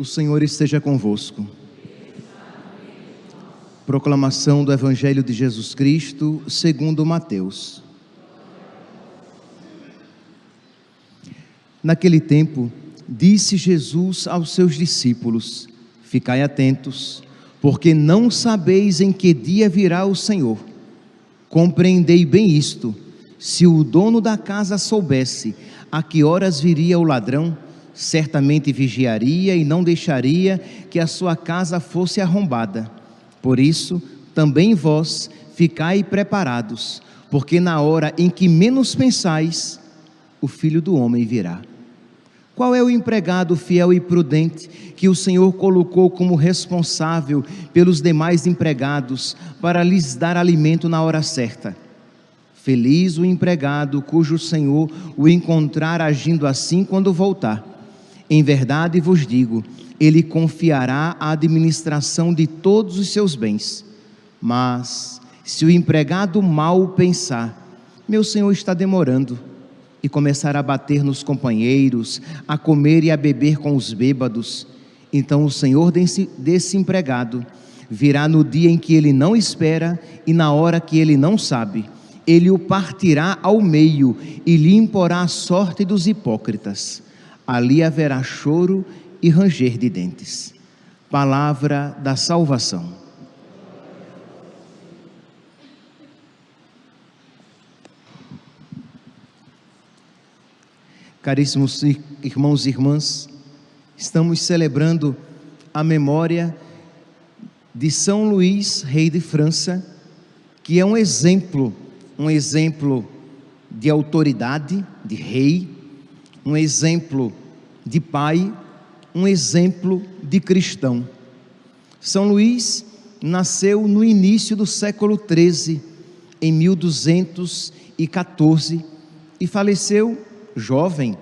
O Senhor esteja convosco. Proclamação do Evangelho de Jesus Cristo, segundo Mateus. Naquele tempo, disse Jesus aos seus discípulos: Ficai atentos, porque não sabeis em que dia virá o Senhor. Compreendei bem isto: se o dono da casa soubesse a que horas viria o ladrão, certamente vigiaria e não deixaria que a sua casa fosse arrombada. Por isso, também vós ficai preparados, porque na hora em que menos pensais, o filho do homem virá. Qual é o empregado fiel e prudente que o Senhor colocou como responsável pelos demais empregados para lhes dar alimento na hora certa? Feliz o empregado cujo Senhor o encontrar agindo assim quando voltar. Em verdade vos digo, ele confiará a administração de todos os seus bens. Mas, se o empregado mal pensar, meu senhor está demorando, e começar a bater nos companheiros, a comer e a beber com os bêbados, então o senhor desse, desse empregado virá no dia em que ele não espera e na hora que ele não sabe. Ele o partirá ao meio e lhe imporá a sorte dos hipócritas. Ali haverá choro e ranger de dentes. Palavra da salvação. Caríssimos irmãos e irmãs, estamos celebrando a memória de São Luís, rei de França, que é um exemplo, um exemplo de autoridade, de rei, um exemplo de pai, um exemplo de cristão. São Luís nasceu no início do século XIII, em 1214, e faleceu jovem,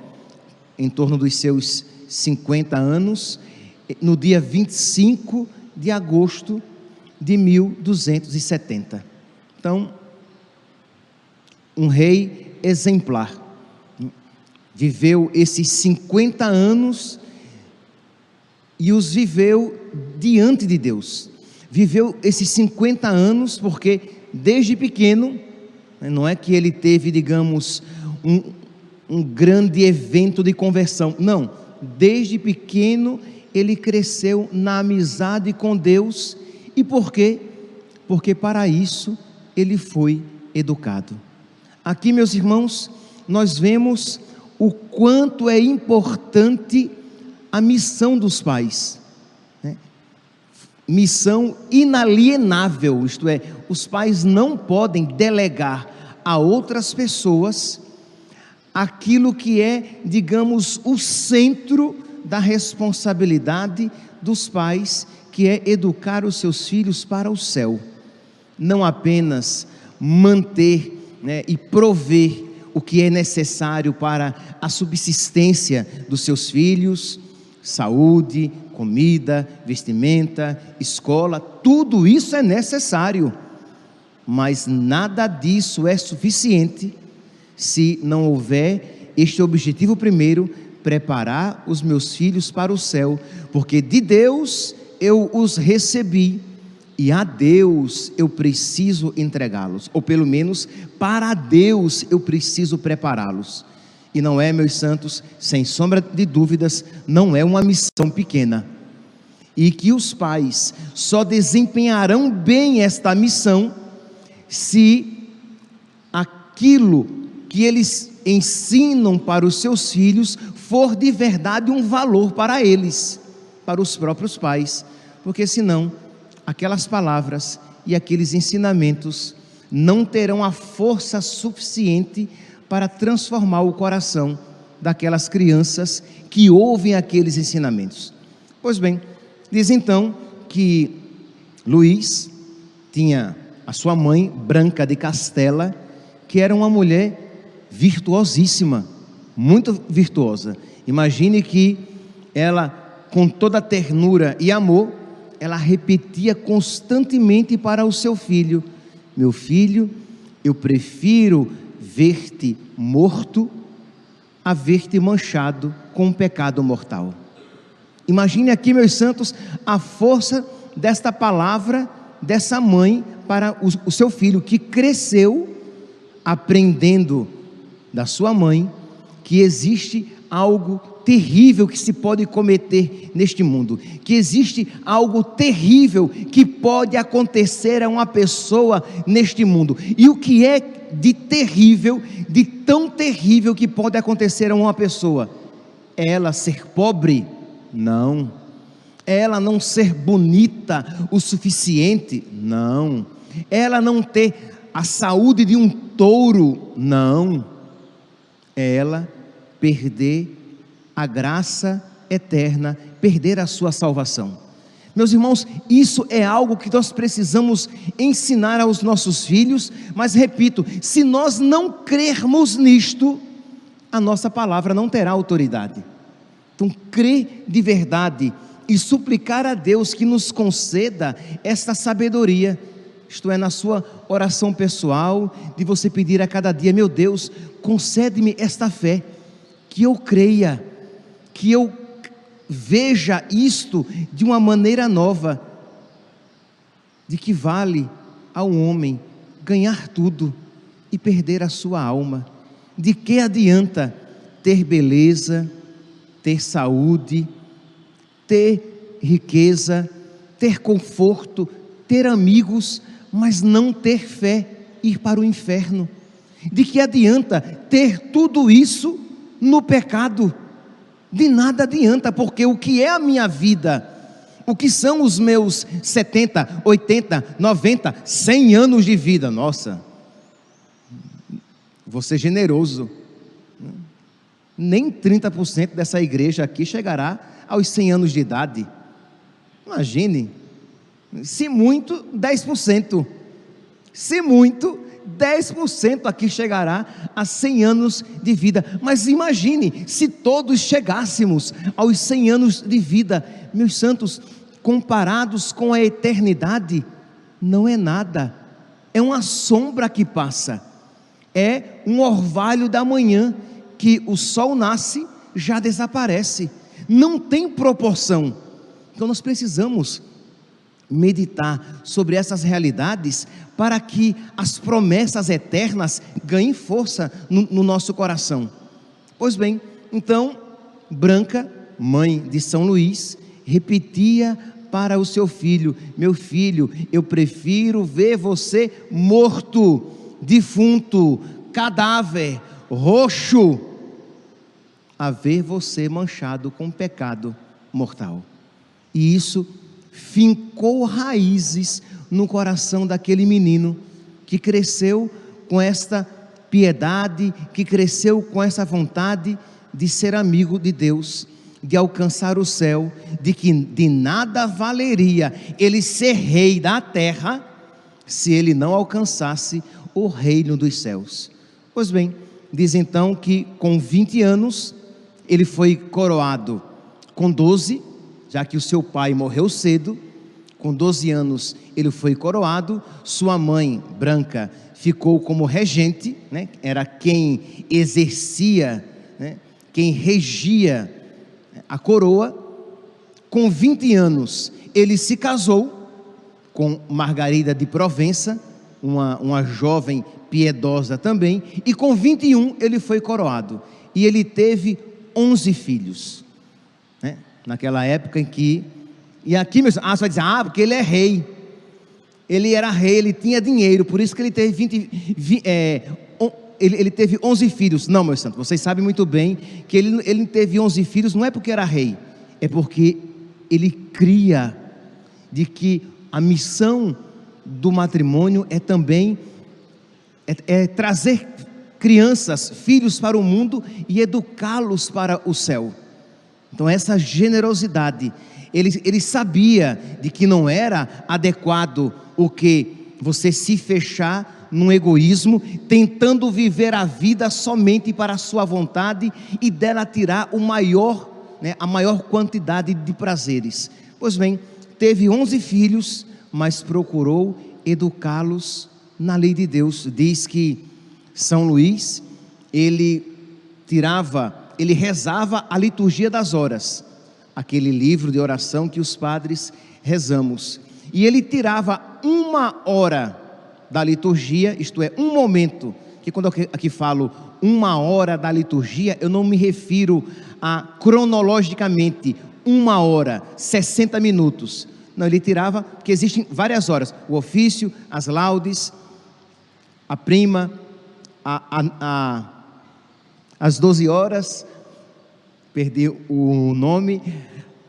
em torno dos seus 50 anos, no dia 25 de agosto de 1270. Então, um rei exemplar. Viveu esses 50 anos e os viveu diante de Deus. Viveu esses 50 anos porque desde pequeno, né, não é que ele teve, digamos, um, um grande evento de conversão, não, desde pequeno ele cresceu na amizade com Deus e por quê? Porque para isso ele foi educado. Aqui, meus irmãos, nós vemos o quanto é importante a missão dos pais. Né? Missão inalienável, isto é, os pais não podem delegar a outras pessoas aquilo que é, digamos, o centro da responsabilidade dos pais, que é educar os seus filhos para o céu. Não apenas manter né, e prover o que é necessário para a subsistência dos seus filhos, saúde, comida, vestimenta, escola, tudo isso é necessário, mas nada disso é suficiente se não houver este objetivo primeiro, preparar os meus filhos para o céu, porque de Deus eu os recebi e a Deus eu preciso entregá-los, ou pelo menos para Deus eu preciso prepará-los. E não é, meus santos, sem sombra de dúvidas, não é uma missão pequena. E que os pais só desempenharão bem esta missão se aquilo que eles ensinam para os seus filhos for de verdade um valor para eles, para os próprios pais, porque senão aquelas palavras e aqueles ensinamentos não terão a força suficiente para transformar o coração daquelas crianças que ouvem aqueles ensinamentos. Pois bem, diz então que Luís tinha a sua mãe, Branca de Castela, que era uma mulher virtuosíssima, muito virtuosa. Imagine que ela, com toda ternura e amor, ela repetia constantemente para o seu filho: Meu filho, eu prefiro ver-te morto a ver-te manchado com um pecado mortal. Imagine aqui, meus santos, a força desta palavra dessa mãe para o, o seu filho que cresceu aprendendo da sua mãe que existe algo terrível que se pode cometer neste mundo, que existe algo terrível que pode acontecer a uma pessoa neste mundo. E o que é de terrível, de tão terrível que pode acontecer a uma pessoa? Ela ser pobre? Não. Ela não ser bonita o suficiente? Não. Ela não ter a saúde de um touro? Não. Ela perder a graça eterna, perder a sua salvação. Meus irmãos, isso é algo que nós precisamos ensinar aos nossos filhos, mas repito, se nós não crermos nisto, a nossa palavra não terá autoridade. Então, crer de verdade e suplicar a Deus que nos conceda esta sabedoria, isto é, na sua oração pessoal, de você pedir a cada dia: meu Deus, concede-me esta fé, que eu creia que eu veja isto de uma maneira nova, de que vale ao homem ganhar tudo e perder a sua alma. De que adianta ter beleza, ter saúde, ter riqueza, ter conforto, ter amigos, mas não ter fé, ir para o inferno? De que adianta ter tudo isso no pecado? De nada adianta, porque o que é a minha vida, o que são os meus 70, 80, 90, 100 anos de vida, nossa, vou ser generoso, nem 30% dessa igreja aqui chegará aos 100 anos de idade, imagine, se muito, 10%, se muito, 10% aqui chegará a 100 anos de vida. Mas imagine se todos chegássemos aos 100 anos de vida, meus santos, comparados com a eternidade, não é nada, é uma sombra que passa, é um orvalho da manhã que o sol nasce, já desaparece, não tem proporção. Então nós precisamos meditar sobre essas realidades para que as promessas eternas ganhem força no, no, nosso coração. Pois bem, então, Branca, mãe de São Luís, repetia para o seu filho: Meu filho, eu prefiro ver você morto, defunto, cadáver, roxo, a ver você manchado com pecado mortal. E isso fincou raízes no coração daquele menino que cresceu com esta piedade, que cresceu com essa vontade de ser amigo de Deus, de alcançar o céu, de que de nada valeria ele ser rei da terra se ele não alcançasse o reino dos céus. Pois bem, diz então que com 20 anos ele foi coroado com 12 já que o seu pai morreu cedo, com 12 anos ele foi coroado, sua mãe, Branca, ficou como regente, né? era quem exercia, né? quem regia a coroa. Com 20 anos ele se casou com Margarida de Provença, uma, uma jovem piedosa também, e com 21 ele foi coroado. E ele teve 11 filhos naquela época em que. E aqui, meus, ah, você vai dizer, ah, porque ele é rei. Ele era rei, ele tinha dinheiro, por isso que ele teve 20, 20 é, ele, ele, teve 11 filhos. Não, meu santo, vocês sabem muito bem que ele, ele teve 11 filhos não é porque era rei, é porque ele cria de que a missão do matrimônio é também é, é trazer crianças, filhos para o mundo e educá-los para o céu. Então, essa generosidade, ele, ele sabia de que não era adequado o que você se fechar num egoísmo, tentando viver a vida somente para a sua vontade e dela tirar o maior, né, a maior quantidade de prazeres. Pois bem, teve 11 filhos, mas procurou educá-los na lei de Deus. Diz que São Luís, ele tirava ele rezava a liturgia das horas, aquele livro de oração que os padres rezamos. E ele tirava uma hora da liturgia, isto é, um momento, que quando eu aqui falo uma hora da liturgia, eu não me refiro a cronologicamente uma hora, 60 minutos. Não, ele tirava, porque existem várias horas: o ofício, as laudes, a prima, a, a, a, as 12 horas, perdi o nome,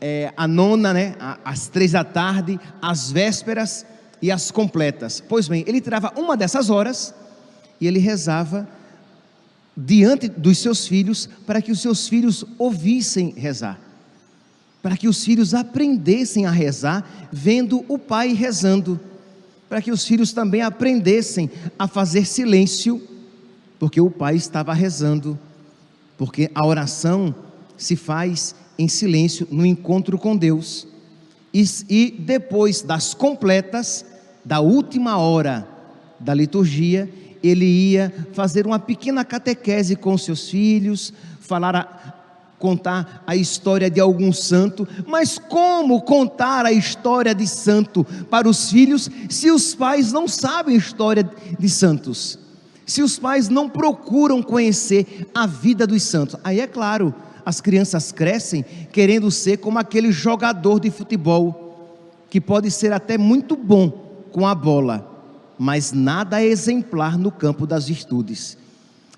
é, a nona, né, às três da tarde, as vésperas e as completas. Pois bem, ele tirava uma dessas horas e ele rezava diante dos seus filhos para que os seus filhos ouvissem rezar. Para que os filhos aprendessem a rezar vendo o pai rezando. Para que os filhos também aprendessem a fazer silêncio, porque o pai estava rezando. Porque a oração se faz em silêncio no encontro com Deus. E, e depois das completas, da última hora da liturgia, ele ia fazer uma pequena catequese com seus filhos, falar a, contar a história de algum santo, mas como contar a história de santo para os filhos se os pais não sabem a história de santos? Se os pais não procuram conhecer a vida dos santos? Aí é claro, as crianças crescem querendo ser como aquele jogador de futebol, que pode ser até muito bom com a bola, mas nada é exemplar no campo das virtudes.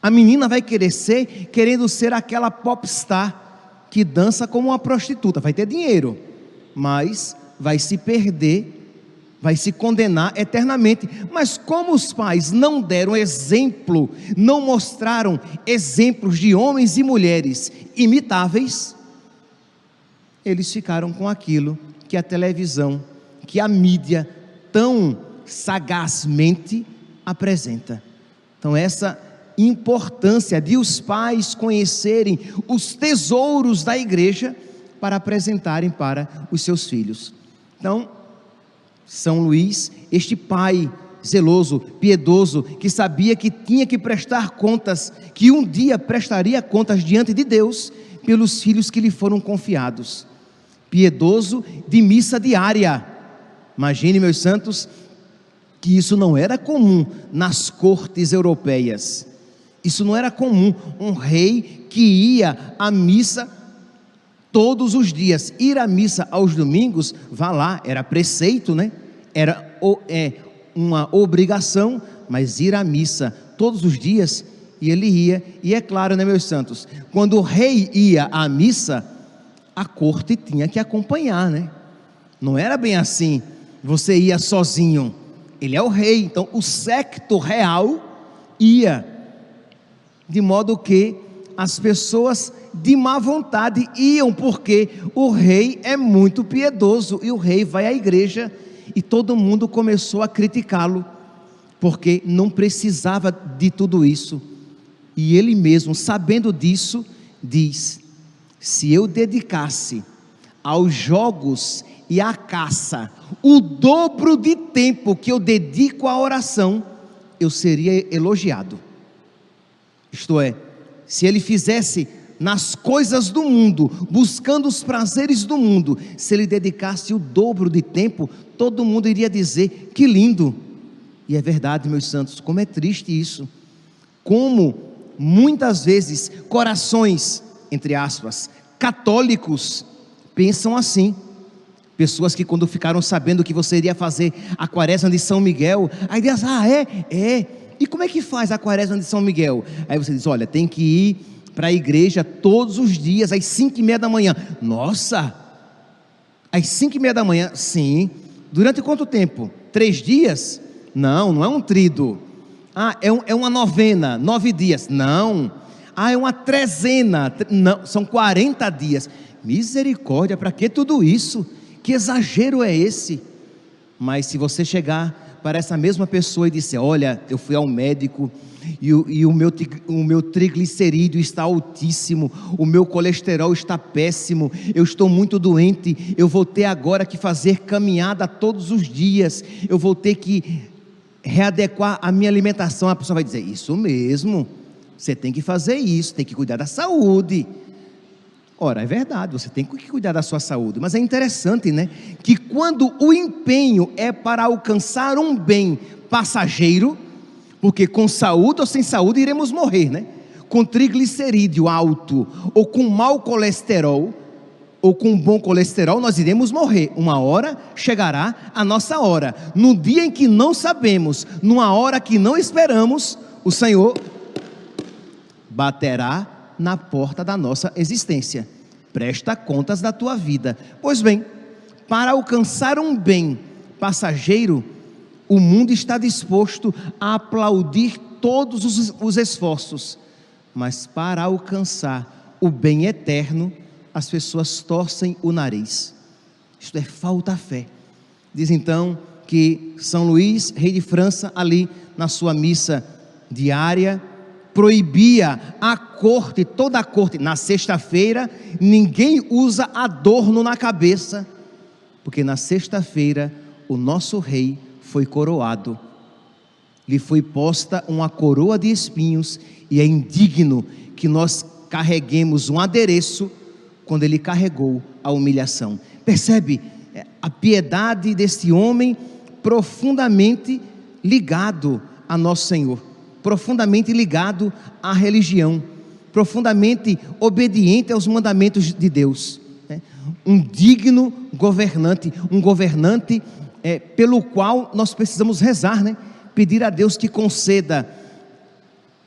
A menina vai querer ser querendo ser aquela popstar que dança como uma prostituta, vai ter dinheiro, mas vai se perder vai se condenar eternamente. Mas como os pais não deram exemplo, não mostraram exemplos de homens e mulheres imitáveis, eles ficaram com aquilo que a televisão, que a mídia tão sagazmente apresenta. Então, essa importância de os pais conhecerem os tesouros da igreja para apresentarem para os seus filhos. Então, são Luís, este pai zeloso, piedoso, que sabia que tinha que prestar contas, que um dia prestaria contas diante de Deus pelos filhos que lhe foram confiados. Piedoso de missa diária. Imagine, meus santos, que isso não era comum nas cortes europeias. Isso não era comum. Um rei que ia à missa todos os dias. Ir à missa aos domingos, vá lá, era preceito, né? Era é, uma obrigação, mas ir à missa todos os dias, e ele ia, e é claro, né, meus santos, quando o rei ia à missa, a corte tinha que acompanhar, né? Não era bem assim, você ia sozinho, ele é o rei, então o secto real ia, de modo que as pessoas de má vontade iam, porque o rei é muito piedoso e o rei vai à igreja e todo mundo começou a criticá-lo, porque não precisava de tudo isso. E ele mesmo, sabendo disso, diz: se eu dedicasse aos jogos e à caça o dobro de tempo que eu dedico à oração, eu seria elogiado. Isto é, se ele fizesse nas coisas do mundo, buscando os prazeres do mundo, se ele dedicasse o dobro de tempo, todo mundo iria dizer: que lindo. E é verdade, meus santos, como é triste isso. Como muitas vezes corações, entre aspas, católicos, pensam assim. Pessoas que quando ficaram sabendo que você iria fazer a quaresma de São Miguel, aí diz, ah, é? É. E como é que faz a quaresma de São Miguel? Aí você diz, olha, tem que ir para a igreja todos os dias, às cinco e meia da manhã. Nossa! Às cinco e meia da manhã, sim. Durante quanto tempo? Três dias? Não, não é um trido. Ah, é, um, é uma novena, nove dias. Não. Ah, é uma trezena. Não, são 40 dias. Misericórdia, para que tudo isso? Que exagero é esse? Mas se você chegar para essa mesma pessoa e disser: Olha, eu fui ao médico e, o, e o, meu, o meu triglicerídeo está altíssimo, o meu colesterol está péssimo, eu estou muito doente, eu vou ter agora que fazer caminhada todos os dias, eu vou ter que readequar a minha alimentação. A pessoa vai dizer: Isso mesmo, você tem que fazer isso, tem que cuidar da saúde. Ora, é verdade, você tem que cuidar da sua saúde, mas é interessante, né? Que quando o empenho é para alcançar um bem passageiro, porque com saúde ou sem saúde iremos morrer, né? Com triglicerídeo alto ou com mau colesterol, ou com bom colesterol, nós iremos morrer. Uma hora chegará a nossa hora. No dia em que não sabemos, numa hora que não esperamos, o Senhor baterá na porta da nossa existência. Presta contas da tua vida. Pois bem, para alcançar um bem passageiro, o mundo está disposto a aplaudir todos os, os esforços, mas para alcançar o bem eterno, as pessoas torcem o nariz. Isto é falta fé. Diz então que São Luís, rei de França, ali na sua missa diária, proibia a corte, toda a corte, na sexta-feira, ninguém usa adorno na cabeça, porque na sexta-feira o nosso rei foi coroado. Lhe foi posta uma coroa de espinhos, e é indigno que nós carreguemos um adereço quando ele carregou a humilhação. Percebe é, a piedade desse homem profundamente ligado a nosso Senhor, profundamente ligado à religião, profundamente obediente aos mandamentos de Deus. Né? Um digno governante, um governante é, pelo qual nós precisamos rezar, né? pedir a Deus que conceda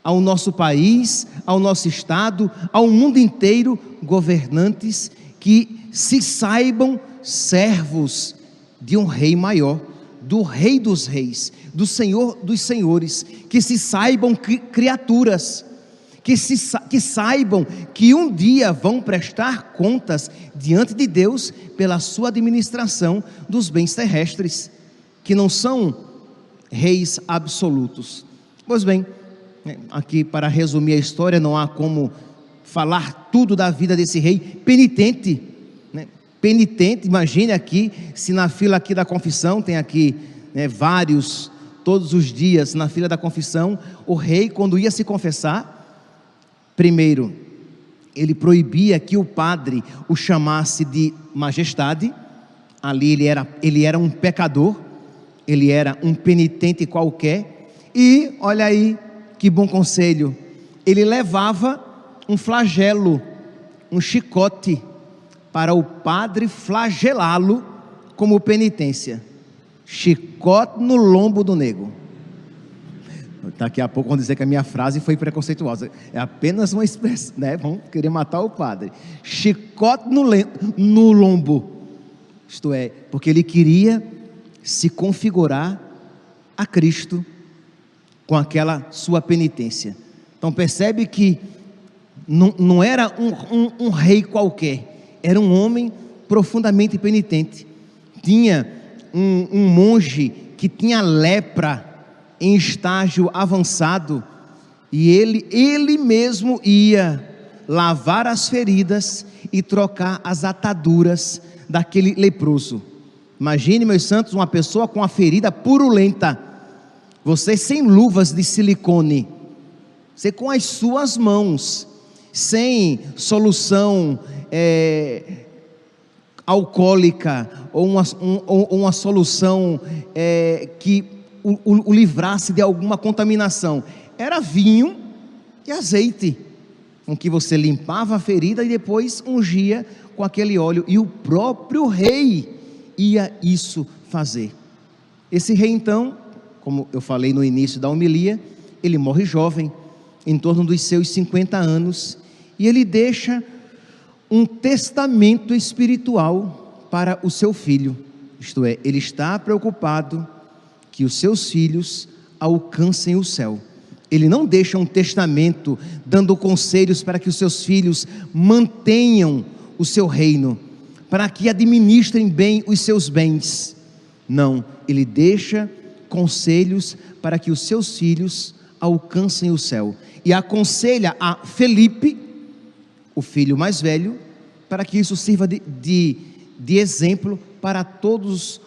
ao nosso país, ao nosso estado, ao mundo inteiro, governantes que se saibam servos de um rei maior, do rei dos reis, do senhor dos senhores, que se saibam criaturas, que, se, que saibam que um dia vão prestar contas diante de Deus pela sua administração dos bens terrestres, que não são reis absolutos. Pois bem, né, aqui para resumir a história, não há como falar tudo da vida desse rei penitente, né? penitente. Imagine aqui se na fila aqui da confissão tem aqui né, vários todos os dias na fila da confissão, o rei quando ia se confessar, primeiro ele proibia que o padre o chamasse de majestade. Ali ele era ele era um pecador, ele era um penitente qualquer. E olha aí que bom conselho. Ele levava um flagelo, um chicote, para o padre flagelá-lo como penitência. Chicote no lombo do nego. Daqui a pouco vão dizer que a minha frase foi preconceituosa. É apenas uma expressão, né? Vão querer matar o padre. Chicote no, no lombo. Isto é, porque ele queria se configurar a Cristo com aquela sua penitência. Então percebe que não, não era um, um, um rei qualquer, era um homem profundamente penitente. Tinha um, um monge que tinha lepra em estágio avançado e ele, ele mesmo ia lavar as feridas e trocar as ataduras daquele leproso. Imagine, meus santos, uma pessoa com a ferida purulenta você sem luvas de silicone, você com as suas mãos, sem solução é, alcoólica ou uma, um, uma solução é, que o, o, o livrasse de alguma contaminação. Era vinho e azeite, com que você limpava a ferida e depois ungia com aquele óleo, e o próprio rei ia isso fazer. Esse rei então como eu falei no início da homilia, ele morre jovem, em torno dos seus 50 anos, e ele deixa um testamento espiritual para o seu filho. Isto é, ele está preocupado que os seus filhos alcancem o céu. Ele não deixa um testamento dando conselhos para que os seus filhos mantenham o seu reino, para que administrem bem os seus bens. Não, ele deixa conselhos para que os seus filhos alcancem o céu. E aconselha a Felipe, o filho mais velho, para que isso sirva de, de, de exemplo para todos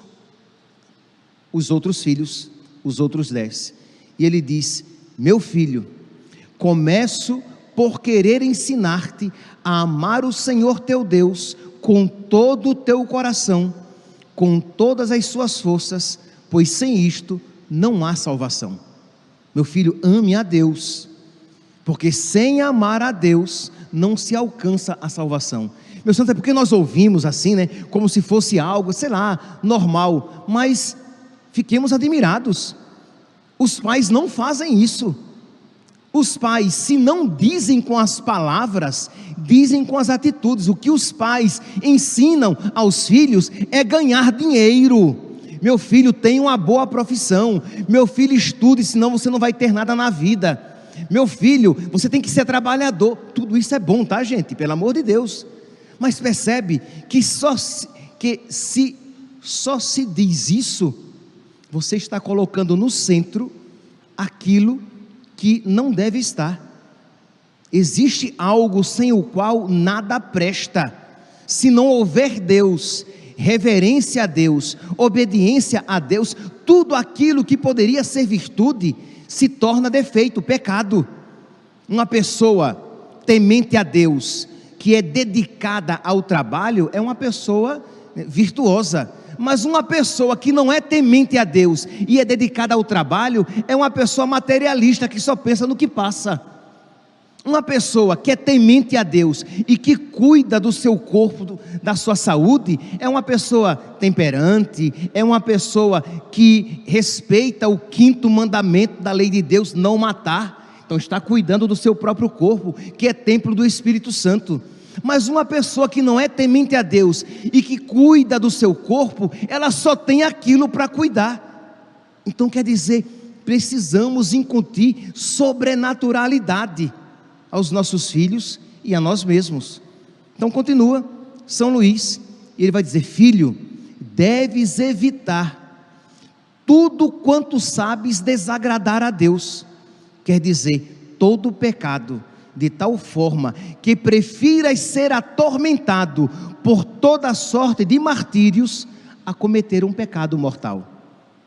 os outros filhos, os outros dez. E ele diz: Meu filho, começo por querer ensinar-te a amar o Senhor teu Deus com todo o teu coração, com todas as suas forças, pois sem isto não há salvação. Meu filho, ame a Deus, porque sem amar a Deus não se alcança a salvação. Meu santo, é porque nós ouvimos assim, né? Como se fosse algo, sei lá, normal, mas fiquemos admirados. Os pais não fazem isso. Os pais, se não dizem com as palavras, dizem com as atitudes. O que os pais ensinam aos filhos é ganhar dinheiro. Meu filho tem uma boa profissão. Meu filho estude, senão você não vai ter nada na vida. Meu filho, você tem que ser trabalhador. Tudo isso é bom, tá, gente? Pelo amor de Deus. Mas percebe que só se, que se só se diz isso, você está colocando no centro aquilo que não deve estar. Existe algo sem o qual nada presta. Se não houver Deus, reverência a Deus, obediência a Deus, tudo aquilo que poderia ser virtude se torna defeito, pecado. Uma pessoa temente a Deus, que é dedicada ao trabalho, é uma pessoa virtuosa. Mas uma pessoa que não é temente a Deus e é dedicada ao trabalho, é uma pessoa materialista que só pensa no que passa. Uma pessoa que é temente a Deus e que cuida do seu corpo, da sua saúde, é uma pessoa temperante, é uma pessoa que respeita o quinto mandamento da lei de Deus, não matar. Então está cuidando do seu próprio corpo, que é templo do Espírito Santo. Mas uma pessoa que não é temente a Deus e que cuida do seu corpo, ela só tem aquilo para cuidar. Então quer dizer, precisamos incutir sobrenaturalidade aos nossos filhos e a nós mesmos. Então continua São Luís, e ele vai dizer: Filho, deves evitar tudo quanto sabes desagradar a Deus. Quer dizer, todo pecado de tal forma que prefiras ser atormentado por toda sorte de martírios a cometer um pecado mortal.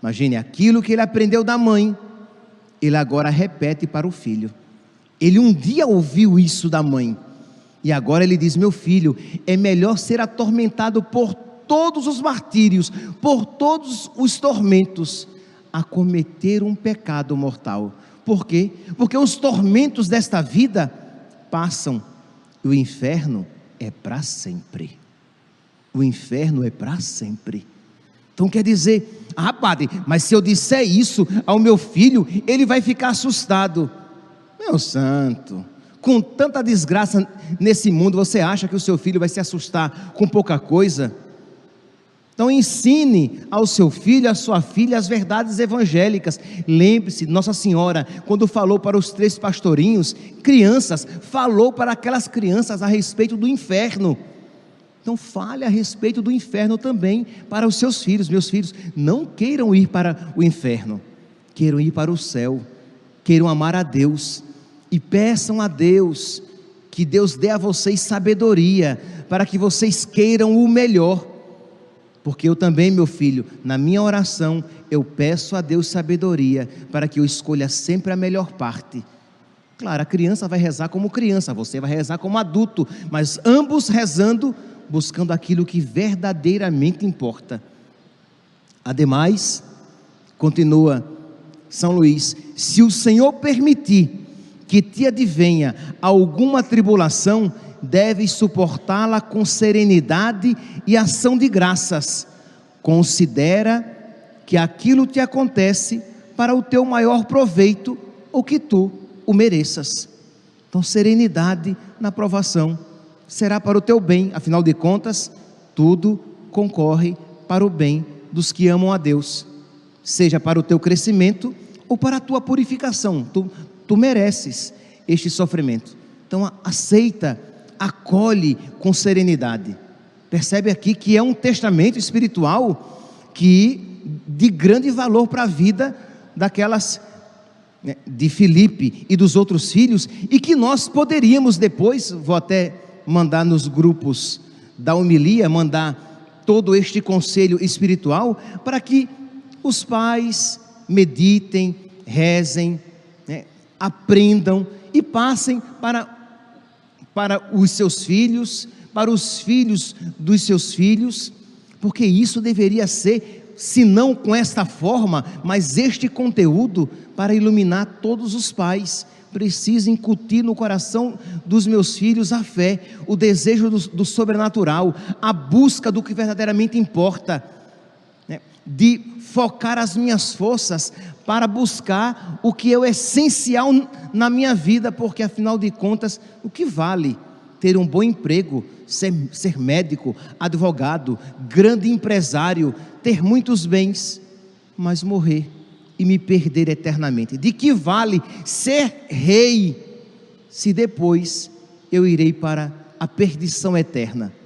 Imagine aquilo que ele aprendeu da mãe, ele agora repete para o filho. Ele um dia ouviu isso da mãe, e agora ele diz: Meu filho, é melhor ser atormentado por todos os martírios, por todos os tormentos, a cometer um pecado mortal. Por quê? Porque os tormentos desta vida passam. O inferno é para sempre. O inferno é para sempre. Então quer dizer, ah, padre, mas se eu disser isso ao meu filho, ele vai ficar assustado. Meu santo, com tanta desgraça nesse mundo, você acha que o seu filho vai se assustar com pouca coisa? Então ensine ao seu filho, à sua filha, as verdades evangélicas. Lembre-se, Nossa Senhora, quando falou para os três pastorinhos, crianças, falou para aquelas crianças a respeito do inferno. Então fale a respeito do inferno também para os seus filhos. Meus filhos, não queiram ir para o inferno, queiram ir para o céu, queiram amar a Deus e peçam a Deus que Deus dê a vocês sabedoria para que vocês queiram o melhor porque eu também, meu filho, na minha oração, eu peço a Deus sabedoria para que eu escolha sempre a melhor parte. Claro, a criança vai rezar como criança, você vai rezar como adulto, mas ambos rezando, buscando aquilo que verdadeiramente importa. Ademais, continua São Luís: se o Senhor permitir que te advenha alguma tribulação, deves suportá-la com serenidade e ação de graças. Considera que aquilo te acontece para o teu maior proveito ou que tu o mereças. Então, serenidade na provação será para o teu bem, afinal de contas, tudo concorre para o bem dos que amam a Deus, seja para o teu crescimento ou para a tua purificação. Tu, tu mereces este sofrimento. Então, aceita acolhe com serenidade. Percebe aqui que é um testamento espiritual que de grande valor para a vida daquelas né, de Filipe e dos outros filhos e que nós poderíamos depois, vou até mandar nos grupos da homilia, mandar todo este conselho espiritual para que os pais meditem, rezem, aprendam e passem para para os seus filhos, para os filhos dos seus filhos, porque isso deveria ser, se não com esta forma, mas este conteúdo para iluminar todos os pais. Preciso incutir no coração dos meus filhos a fé, o desejo do, do sobrenatural, a busca do que verdadeiramente importa, né? de focar as minhas forças para buscar o que é o essencial na minha vida, porque afinal de contas, o que vale ter um bom emprego, ser, ser médico, advogado, grande empresário, ter muitos bens, mas morrer e me perder eternamente? De que vale ser rei se depois eu irei para a perdição eterna?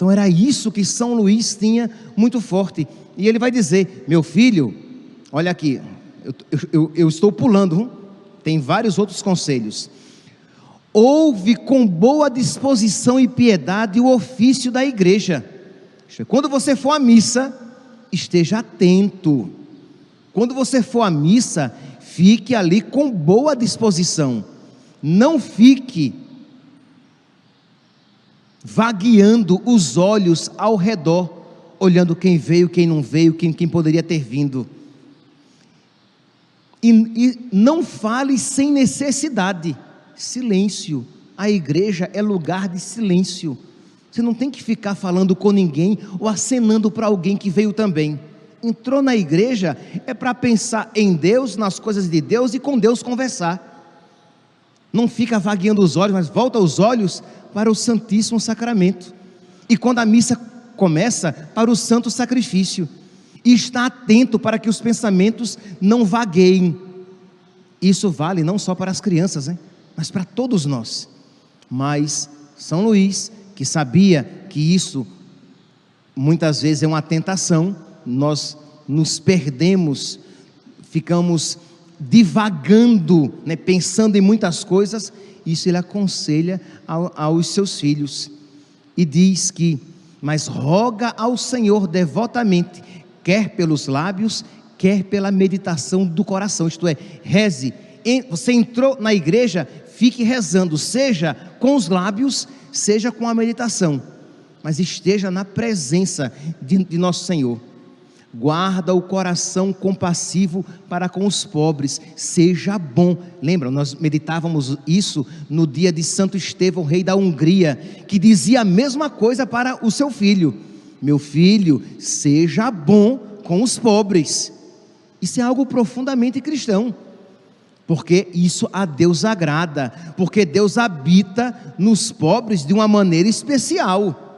Então era isso que São Luís tinha muito forte. E ele vai dizer: Meu filho, olha aqui, eu, eu, eu estou pulando, tem vários outros conselhos. Ouve com boa disposição e piedade o ofício da igreja. Quando você for à missa, esteja atento. Quando você for à missa, fique ali com boa disposição. Não fique vagueando os olhos ao redor, olhando quem veio, quem não veio, quem, quem poderia ter vindo. E, e não fale sem necessidade. Silêncio. A igreja é lugar de silêncio. Você não tem que ficar falando com ninguém ou acenando para alguém que veio também. Entrou na igreja é para pensar em Deus, nas coisas de Deus e com Deus conversar. Não fica vagueando os olhos, mas volta os olhos para o Santíssimo Sacramento. E quando a missa começa, para o santo sacrifício e está atento para que os pensamentos não vagueiem. Isso vale não só para as crianças, hein? mas para todos nós. Mas São Luís, que sabia que isso muitas vezes é uma tentação, nós nos perdemos, ficamos divagando, né, pensando em muitas coisas, isso ele aconselha ao, aos seus filhos e diz que, mas roga ao Senhor devotamente quer pelos lábios, quer pela meditação do coração. Isto é, reze. Você entrou na igreja, fique rezando, seja com os lábios, seja com a meditação, mas esteja na presença de, de nosso Senhor. Guarda o coração compassivo para com os pobres, seja bom. Lembra, nós meditávamos isso no dia de Santo Estevão, rei da Hungria, que dizia a mesma coisa para o seu filho meu filho, seja bom com os pobres. Isso é algo profundamente cristão, porque isso a Deus agrada, porque Deus habita nos pobres de uma maneira especial.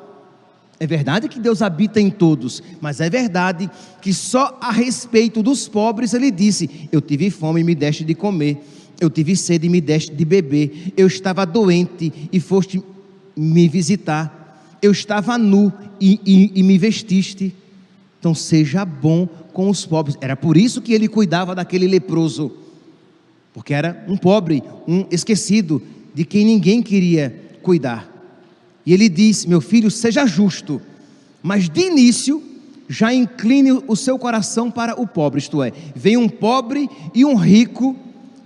É verdade que Deus habita em todos, mas é verdade que só a respeito dos pobres ele disse: Eu tive fome e me deste de comer, eu tive sede e me deste de beber, eu estava doente e foste me visitar eu estava nu e, e, e me vestiste. Então seja bom com os pobres. Era por isso que ele cuidava daquele leproso, porque era um pobre, um esquecido, de quem ninguém queria cuidar. E ele disse: Meu filho, seja justo, mas de início já incline o seu coração para o pobre, isto é, vem um pobre e um rico,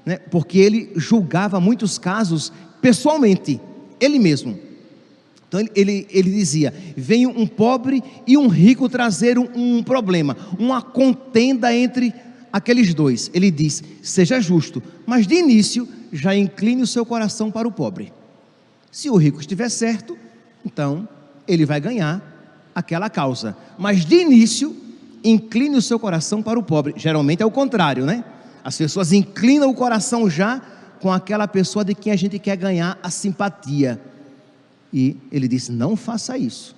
né, porque ele julgava muitos casos pessoalmente, ele mesmo. Então ele, ele, ele dizia: vem um pobre e um rico trazer um, um problema, uma contenda entre aqueles dois. Ele diz: seja justo, mas de início já incline o seu coração para o pobre. Se o rico estiver certo, então ele vai ganhar aquela causa. Mas de início, incline o seu coração para o pobre. Geralmente é o contrário, né? As pessoas inclinam o coração já com aquela pessoa de quem a gente quer ganhar a simpatia. E ele disse: Não faça isso.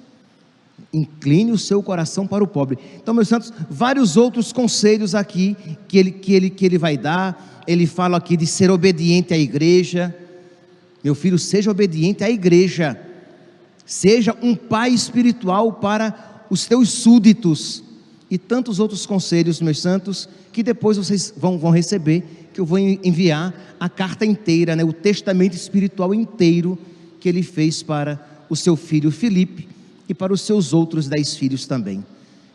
Incline o seu coração para o pobre. Então, meus santos, vários outros conselhos aqui que ele, que ele, que ele vai dar. Ele fala aqui de ser obediente à igreja. Meu filho, seja obediente à igreja. Seja um pai espiritual para os teus súditos. E tantos outros conselhos, meus santos, que depois vocês vão, vão receber, que eu vou enviar a carta inteira, né, o testamento espiritual inteiro que ele fez para o seu filho Filipe e para os seus outros dez filhos também.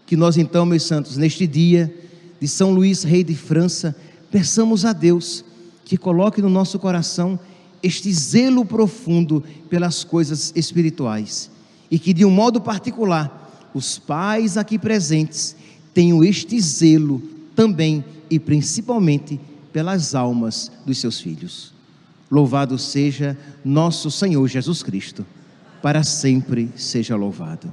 Que nós então, meus santos, neste dia de São Luís, rei de França, peçamos a Deus que coloque no nosso coração este zelo profundo pelas coisas espirituais e que, de um modo particular, os pais aqui presentes tenham este zelo também e principalmente pelas almas dos seus filhos. Louvado seja nosso Senhor Jesus Cristo, para sempre seja louvado.